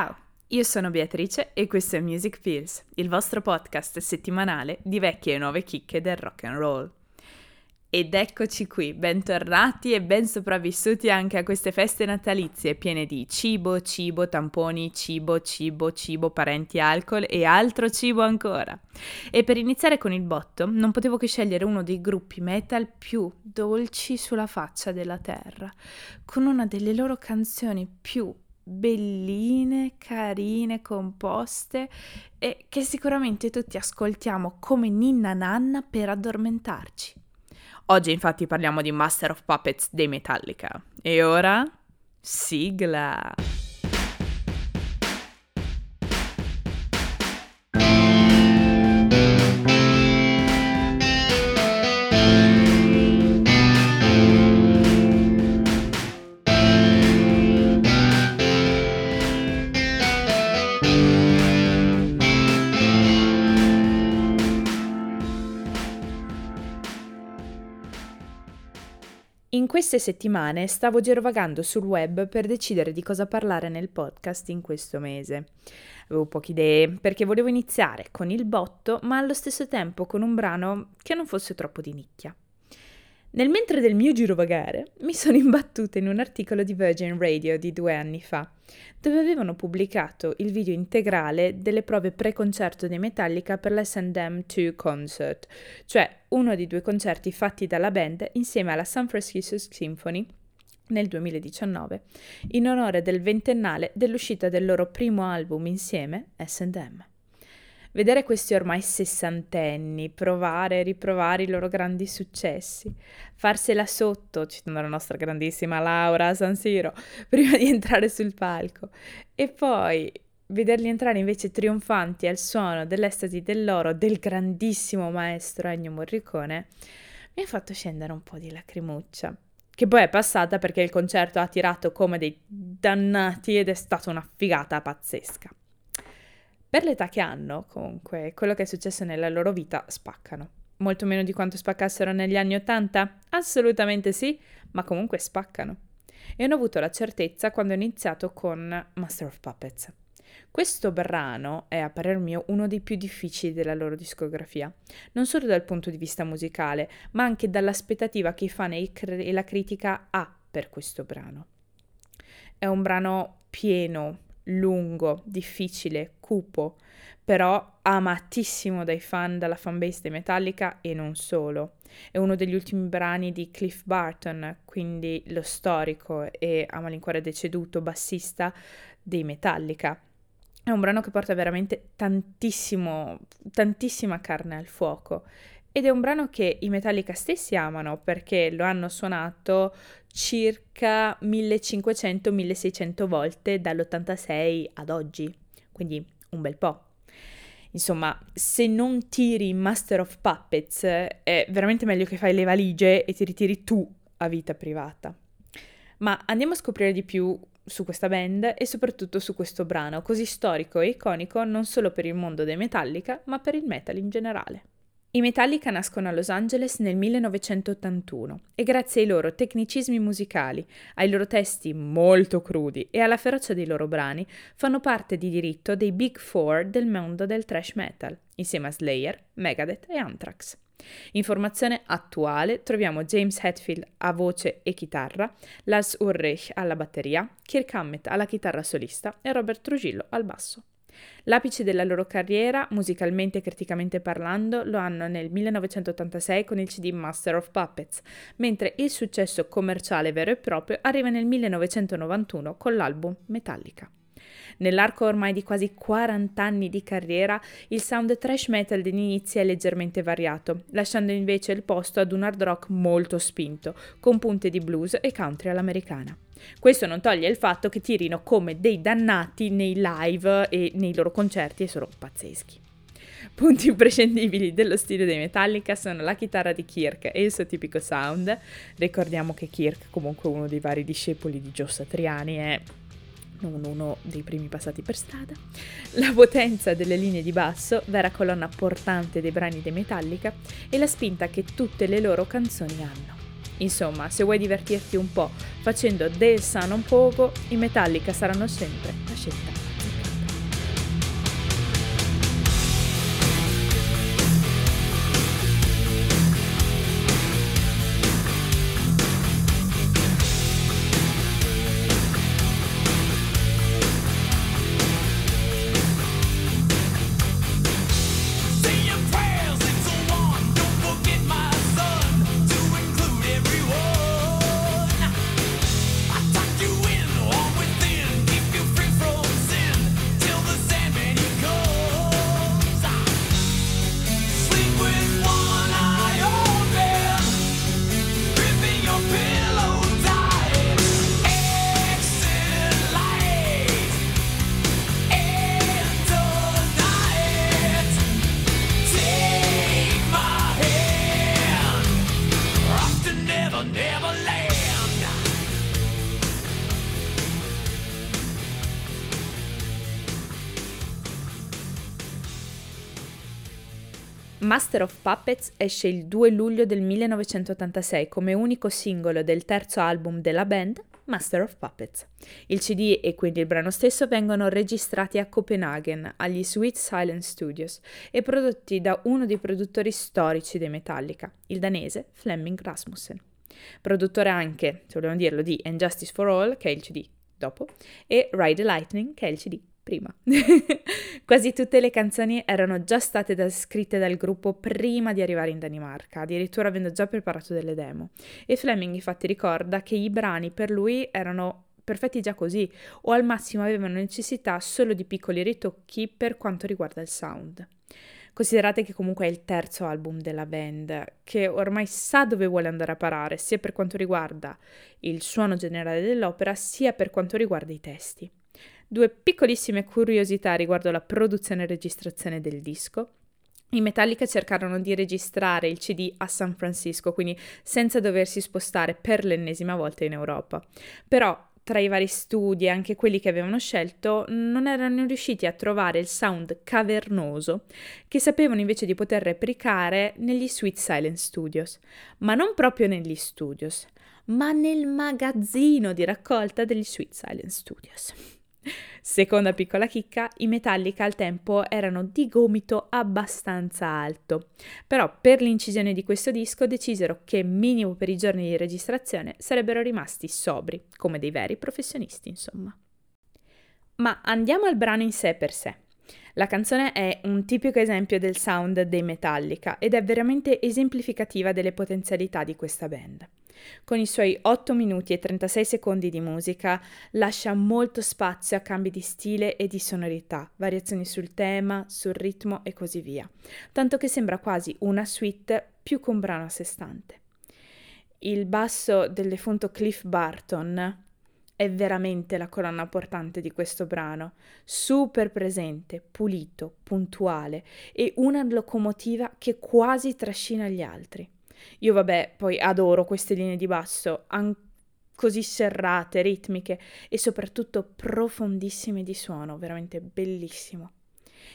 Ciao, io sono Beatrice e questo è Music Pills, il vostro podcast settimanale di vecchie e nuove chicche del rock and roll. Ed eccoci qui, bentornati e ben sopravvissuti anche a queste feste natalizie piene di cibo, cibo, tamponi, cibo, cibo, cibo, parenti, alcol e altro cibo ancora. E per iniziare con il botto, non potevo che scegliere uno dei gruppi metal più dolci sulla faccia della terra, con una delle loro canzoni più belline, carine, composte e che sicuramente tutti ascoltiamo come ninna nanna per addormentarci. Oggi infatti parliamo di Master of Puppets dei Metallica. E ora? Sigla! In queste settimane stavo girovagando sul web per decidere di cosa parlare nel podcast in questo mese. Avevo poche idee perché volevo iniziare con il botto, ma allo stesso tempo con un brano che non fosse troppo di nicchia. Nel mentre del mio girovagare mi sono imbattuta in un articolo di Virgin Radio di due anni fa, dove avevano pubblicato il video integrale delle prove pre-concerto dei Metallica per l'S&M 2 Concert, cioè uno dei due concerti fatti dalla band insieme alla San Francisco Symphony nel 2019, in onore del ventennale dell'uscita del loro primo album insieme, S&M. Vedere questi ormai sessantenni provare e riprovare i loro grandi successi, farsela sotto, citando la nostra grandissima Laura San Siro, prima di entrare sul palco, e poi vederli entrare invece trionfanti al suono dell'estasi dell'oro del grandissimo maestro Ennio Morricone, mi ha fatto scendere un po' di lacrimuccia. Che poi è passata perché il concerto ha tirato come dei dannati ed è stata una figata pazzesca. Per l'età che hanno, comunque, quello che è successo nella loro vita spaccano. Molto meno di quanto spaccassero negli anni Ottanta? Assolutamente sì, ma comunque spaccano. E hanno avuto la certezza quando ho iniziato con Master of Puppets. Questo brano è, a parer mio, uno dei più difficili della loro discografia, non solo dal punto di vista musicale, ma anche dall'aspettativa che i fan e la critica ha per questo brano. È un brano pieno, lungo, difficile, cupo, però amatissimo dai fan dalla fanbase dei Metallica e non solo. È uno degli ultimi brani di Cliff Barton, quindi lo storico e a malincuore deceduto bassista dei Metallica. È un brano che porta veramente tantissimo, tantissima carne al fuoco ed è un brano che i Metallica stessi amano perché lo hanno suonato circa 1500-1600 volte dall'86 ad oggi, quindi un bel po'. Insomma, se non tiri Master of Puppets, è veramente meglio che fai le valigie e ti ritiri tu a vita privata. Ma andiamo a scoprire di più su questa band e soprattutto su questo brano così storico e iconico non solo per il mondo dei Metallica, ma per il metal in generale. I Metallica nascono a Los Angeles nel 1981 e grazie ai loro tecnicismi musicali, ai loro testi molto crudi e alla ferocia dei loro brani, fanno parte di diritto dei Big Four del mondo del thrash metal, insieme a Slayer, Megadeth e Anthrax. In formazione attuale troviamo James Hetfield a voce e chitarra, Lars Ulrich alla batteria, Kirk Hammett alla chitarra solista e Robert Trujillo al basso. L'apice della loro carriera, musicalmente e criticamente parlando, lo hanno nel 1986 con il CD Master of Puppets, mentre il successo commerciale vero e proprio arriva nel 1991 con l'album Metallica. Nell'arco ormai di quasi 40 anni di carriera, il sound thrash metal degli inizi è leggermente variato, lasciando invece il posto ad un hard rock molto spinto, con punte di blues e country all'americana. Questo non toglie il fatto che tirino come dei dannati nei live e nei loro concerti e sono pazzeschi. Punti imprescindibili dello stile dei Metallica sono la chitarra di Kirk e il suo tipico sound. Ricordiamo che Kirk, comunque uno dei vari discepoli di Joe Satriani, è non uno dei primi passati per strada, la potenza delle linee di basso, vera colonna portante dei brani dei Metallica, e la spinta che tutte le loro canzoni hanno. Insomma, se vuoi divertirti un po' facendo del sano un poco, i Metallica saranno sempre la scelta. Master of Puppets esce il 2 luglio del 1986 come unico singolo del terzo album della band, Master of Puppets. Il CD e quindi il brano stesso vengono registrati a Copenaghen, agli Sweet Silence Studios, e prodotti da uno dei produttori storici dei Metallica, il danese Flemming Rasmussen. Produttore anche, se vogliamo dirlo, di And Justice for All, che è il CD dopo, e Ride the Lightning, che è il CD prima. Quasi tutte le canzoni erano già state da, scritte dal gruppo prima di arrivare in Danimarca, addirittura avendo già preparato delle demo. E Fleming infatti ricorda che i brani per lui erano perfetti già così, o al massimo avevano necessità solo di piccoli ritocchi per quanto riguarda il sound. Considerate che comunque è il terzo album della band, che ormai sa dove vuole andare a parare, sia per quanto riguarda il suono generale dell'opera, sia per quanto riguarda i testi. Due piccolissime curiosità riguardo la produzione e registrazione del disco. I Metallica cercarono di registrare il CD a San Francisco, quindi senza doversi spostare per l'ennesima volta in Europa. Però tra i vari studi e anche quelli che avevano scelto, non erano riusciti a trovare il sound cavernoso che sapevano invece di poter replicare negli Sweet Silence Studios. Ma non proprio negli studios, ma nel magazzino di raccolta degli Sweet Silence Studios. Seconda piccola chicca, i Metallica al tempo erano di gomito abbastanza alto, però per l'incisione di questo disco decisero che minimo per i giorni di registrazione sarebbero rimasti sobri, come dei veri professionisti insomma. Ma andiamo al brano in sé per sé. La canzone è un tipico esempio del sound dei Metallica ed è veramente esemplificativa delle potenzialità di questa band. Con i suoi 8 minuti e 36 secondi di musica lascia molto spazio a cambi di stile e di sonorità, variazioni sul tema, sul ritmo e così via, tanto che sembra quasi una suite più che un brano a sé stante. Il basso del defunto Cliff Barton è veramente la colonna portante di questo brano, super presente, pulito, puntuale e una locomotiva che quasi trascina gli altri. Io vabbè, poi adoro queste linee di basso, an- così serrate, ritmiche e soprattutto profondissime di suono, veramente bellissimo.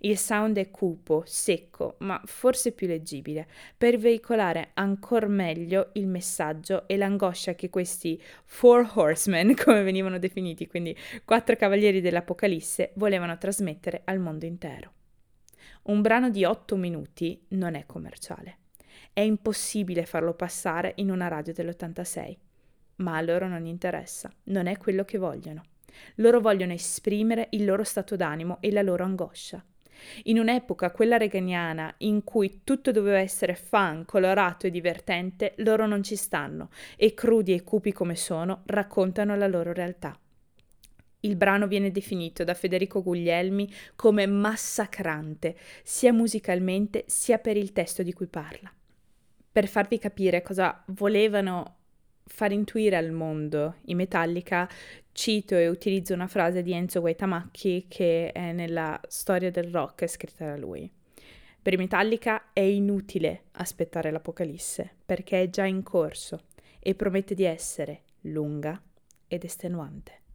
Il sound è cupo, secco, ma forse più leggibile, per veicolare ancora meglio il messaggio e l'angoscia che questi Four Horsemen, come venivano definiti, quindi quattro cavalieri dell'Apocalisse, volevano trasmettere al mondo intero. Un brano di otto minuti non è commerciale. È impossibile farlo passare in una radio dell'86. Ma a loro non interessa, non è quello che vogliono. Loro vogliono esprimere il loro stato d'animo e la loro angoscia. In un'epoca, quella reganiana, in cui tutto doveva essere fun, colorato e divertente, loro non ci stanno e crudi e cupi come sono, raccontano la loro realtà. Il brano viene definito da Federico Guglielmi come massacrante, sia musicalmente sia per il testo di cui parla per farvi capire cosa volevano far intuire al mondo i Metallica, cito e utilizzo una frase di Enzo Guaitamacchi che è nella storia del rock scritta da lui. Per i Metallica è inutile aspettare l'Apocalisse perché è già in corso e promette di essere lunga ed estenuante.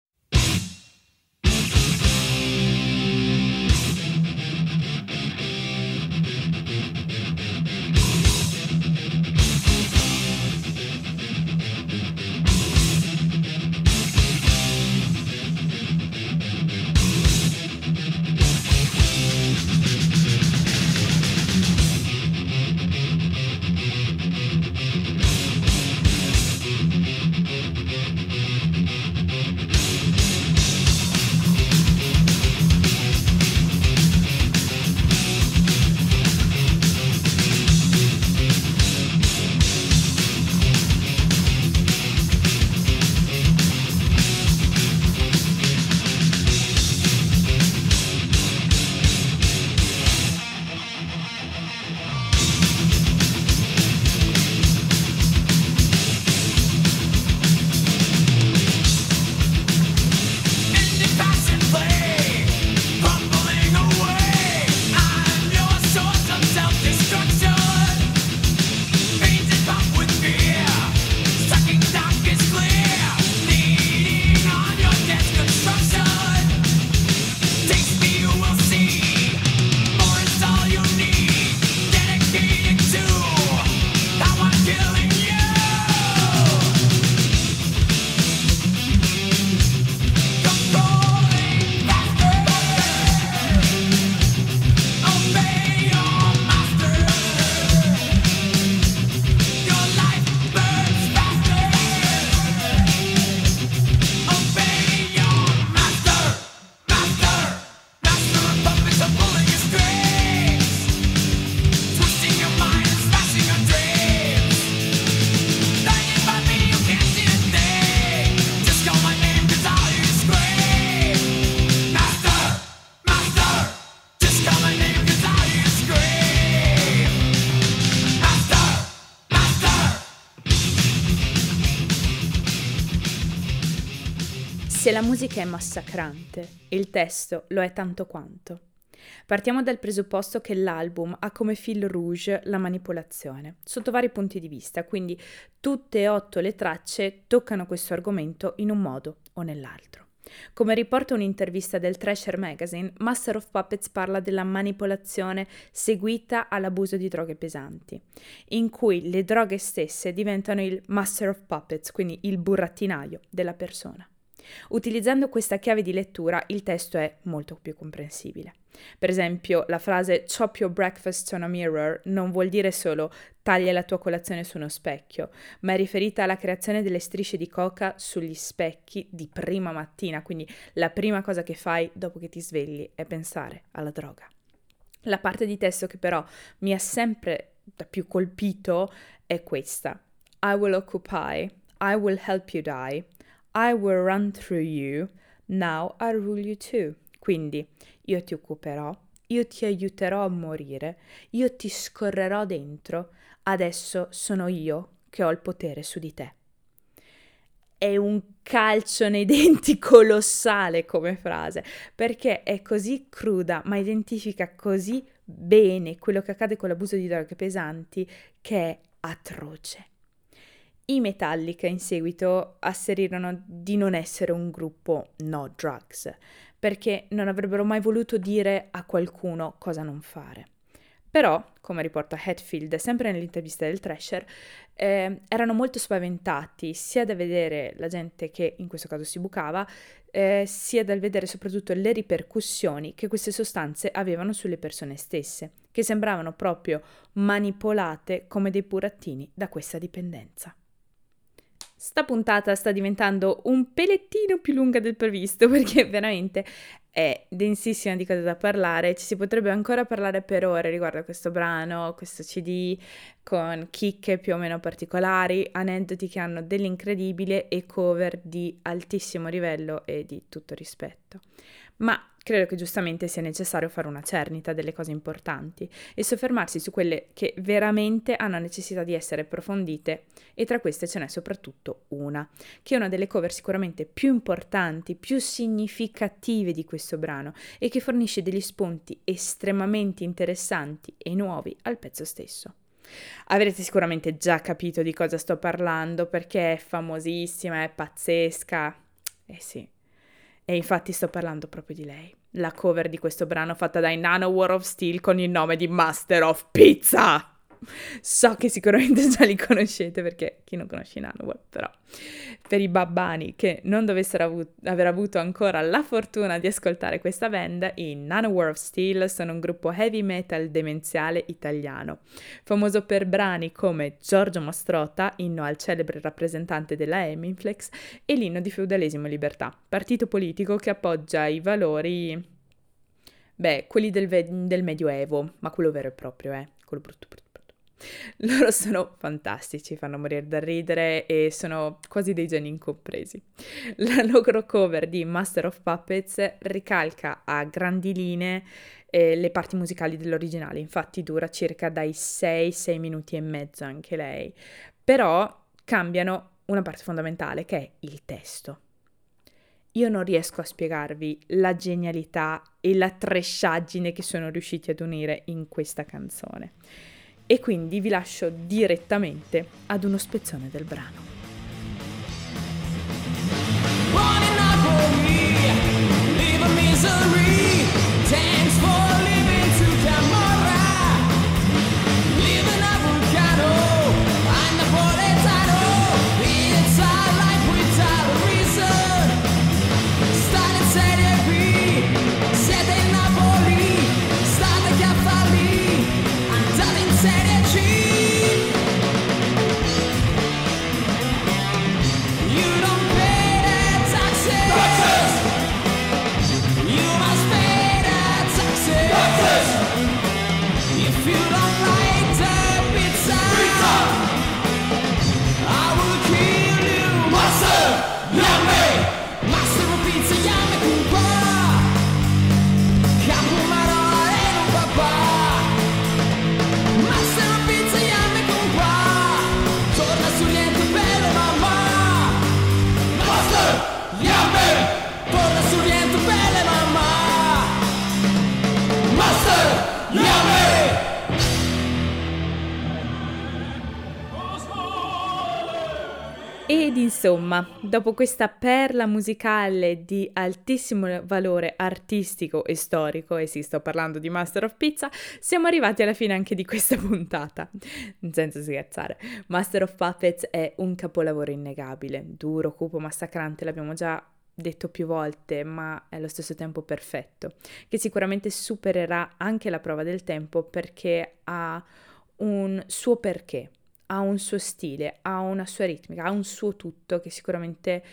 La musica è massacrante, il testo lo è tanto quanto. Partiamo dal presupposto che l'album ha come fil rouge la manipolazione, sotto vari punti di vista, quindi tutte e otto le tracce toccano questo argomento in un modo o nell'altro. Come riporta un'intervista del Thrasher Magazine, Master of Puppets parla della manipolazione seguita all'abuso di droghe pesanti, in cui le droghe stesse diventano il Master of Puppets, quindi il burattinaio della persona. Utilizzando questa chiave di lettura il testo è molto più comprensibile. Per esempio, la frase chop your breakfast on a mirror non vuol dire solo taglia la tua colazione su uno specchio, ma è riferita alla creazione delle strisce di coca sugli specchi di prima mattina, quindi la prima cosa che fai dopo che ti svegli è pensare alla droga. La parte di testo che però mi ha sempre più colpito è questa. I will occupy, I will help you die, I will run through you, now I rule you too. Quindi io ti occuperò, io ti aiuterò a morire, io ti scorrerò dentro, adesso sono io che ho il potere su di te. È un calcio nei denti colossale come frase, perché è così cruda, ma identifica così bene quello che accade con l'abuso di droghe pesanti che è atroce. I Metallica in seguito asserirono di non essere un gruppo no drugs, perché non avrebbero mai voluto dire a qualcuno cosa non fare. Però, come riporta Hatfield sempre nell'intervista del Thrasher, eh, erano molto spaventati sia da vedere la gente che in questo caso si bucava, eh, sia dal vedere soprattutto le ripercussioni che queste sostanze avevano sulle persone stesse, che sembravano proprio manipolate come dei burattini da questa dipendenza. Sta puntata sta diventando un pelettino più lunga del previsto perché veramente è densissima di cose da parlare, ci si potrebbe ancora parlare per ore riguardo a questo brano, questo CD, con chicche più o meno particolari, aneddoti che hanno dell'incredibile e cover di altissimo livello e di tutto rispetto. Ma credo che giustamente sia necessario fare una cernita delle cose importanti e soffermarsi su quelle che veramente hanno necessità di essere approfondite e tra queste ce n'è soprattutto una, che è una delle cover sicuramente più importanti, più significative di questo brano e che fornisce degli spunti estremamente interessanti e nuovi al pezzo stesso. Avrete sicuramente già capito di cosa sto parlando perché è famosissima, è pazzesca. Eh sì, e infatti sto parlando proprio di lei. La cover di questo brano fatta dai Nano War of Steel con il nome di Master of Pizza. So che sicuramente già li conoscete perché chi non conosce i Nanowar, però per i babbani che non dovessero avu- aver avuto ancora la fortuna di ascoltare questa band, i Nanowar of Steel sono un gruppo heavy metal demenziale italiano, famoso per brani come Giorgio Mastrota, inno al celebre rappresentante della Eminflex, e l'inno di Feudalesimo Libertà, partito politico che appoggia i valori, beh, quelli del, ve- del Medioevo, ma quello vero e proprio, eh, quello brutto brutto. Loro sono fantastici, fanno morire da ridere e sono quasi dei geni incompresi. La loro cover di Master of Puppets ricalca a grandi linee eh, le parti musicali dell'originale, infatti dura circa dai 6-6 minuti e mezzo anche lei, però cambiano una parte fondamentale che è il testo. Io non riesco a spiegarvi la genialità e la tresciaggine che sono riusciti ad unire in questa canzone e quindi vi lascio direttamente ad uno spezzone del brano. Ed insomma, dopo questa perla musicale di altissimo valore artistico e storico, e sì, sto parlando di Master of Pizza, siamo arrivati alla fine anche di questa puntata. Senza scherzare, Master of Puppets è un capolavoro innegabile, duro, cupo, massacrante, l'abbiamo già detto più volte, ma è allo stesso tempo perfetto, che sicuramente supererà anche la prova del tempo perché ha un suo perché ha un suo stile, ha una sua ritmica, ha un suo tutto che sicuramente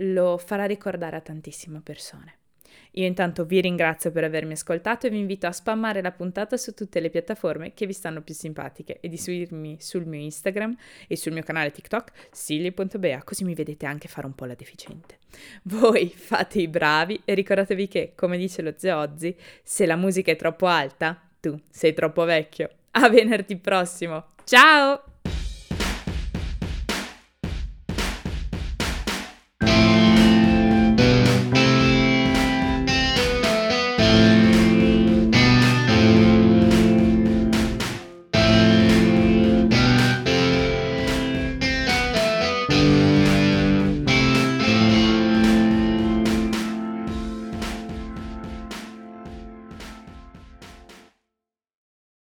lo farà ricordare a tantissime persone. Io intanto vi ringrazio per avermi ascoltato e vi invito a spammare la puntata su tutte le piattaforme che vi stanno più simpatiche e di seguirmi sul mio Instagram e sul mio canale TikTok silly.bea così mi vedete anche fare un po' la deficiente. Voi fate i bravi e ricordatevi che, come dice lo zio Ozzy, se la musica è troppo alta, tu sei troppo vecchio. A venerdì prossimo. Ciao!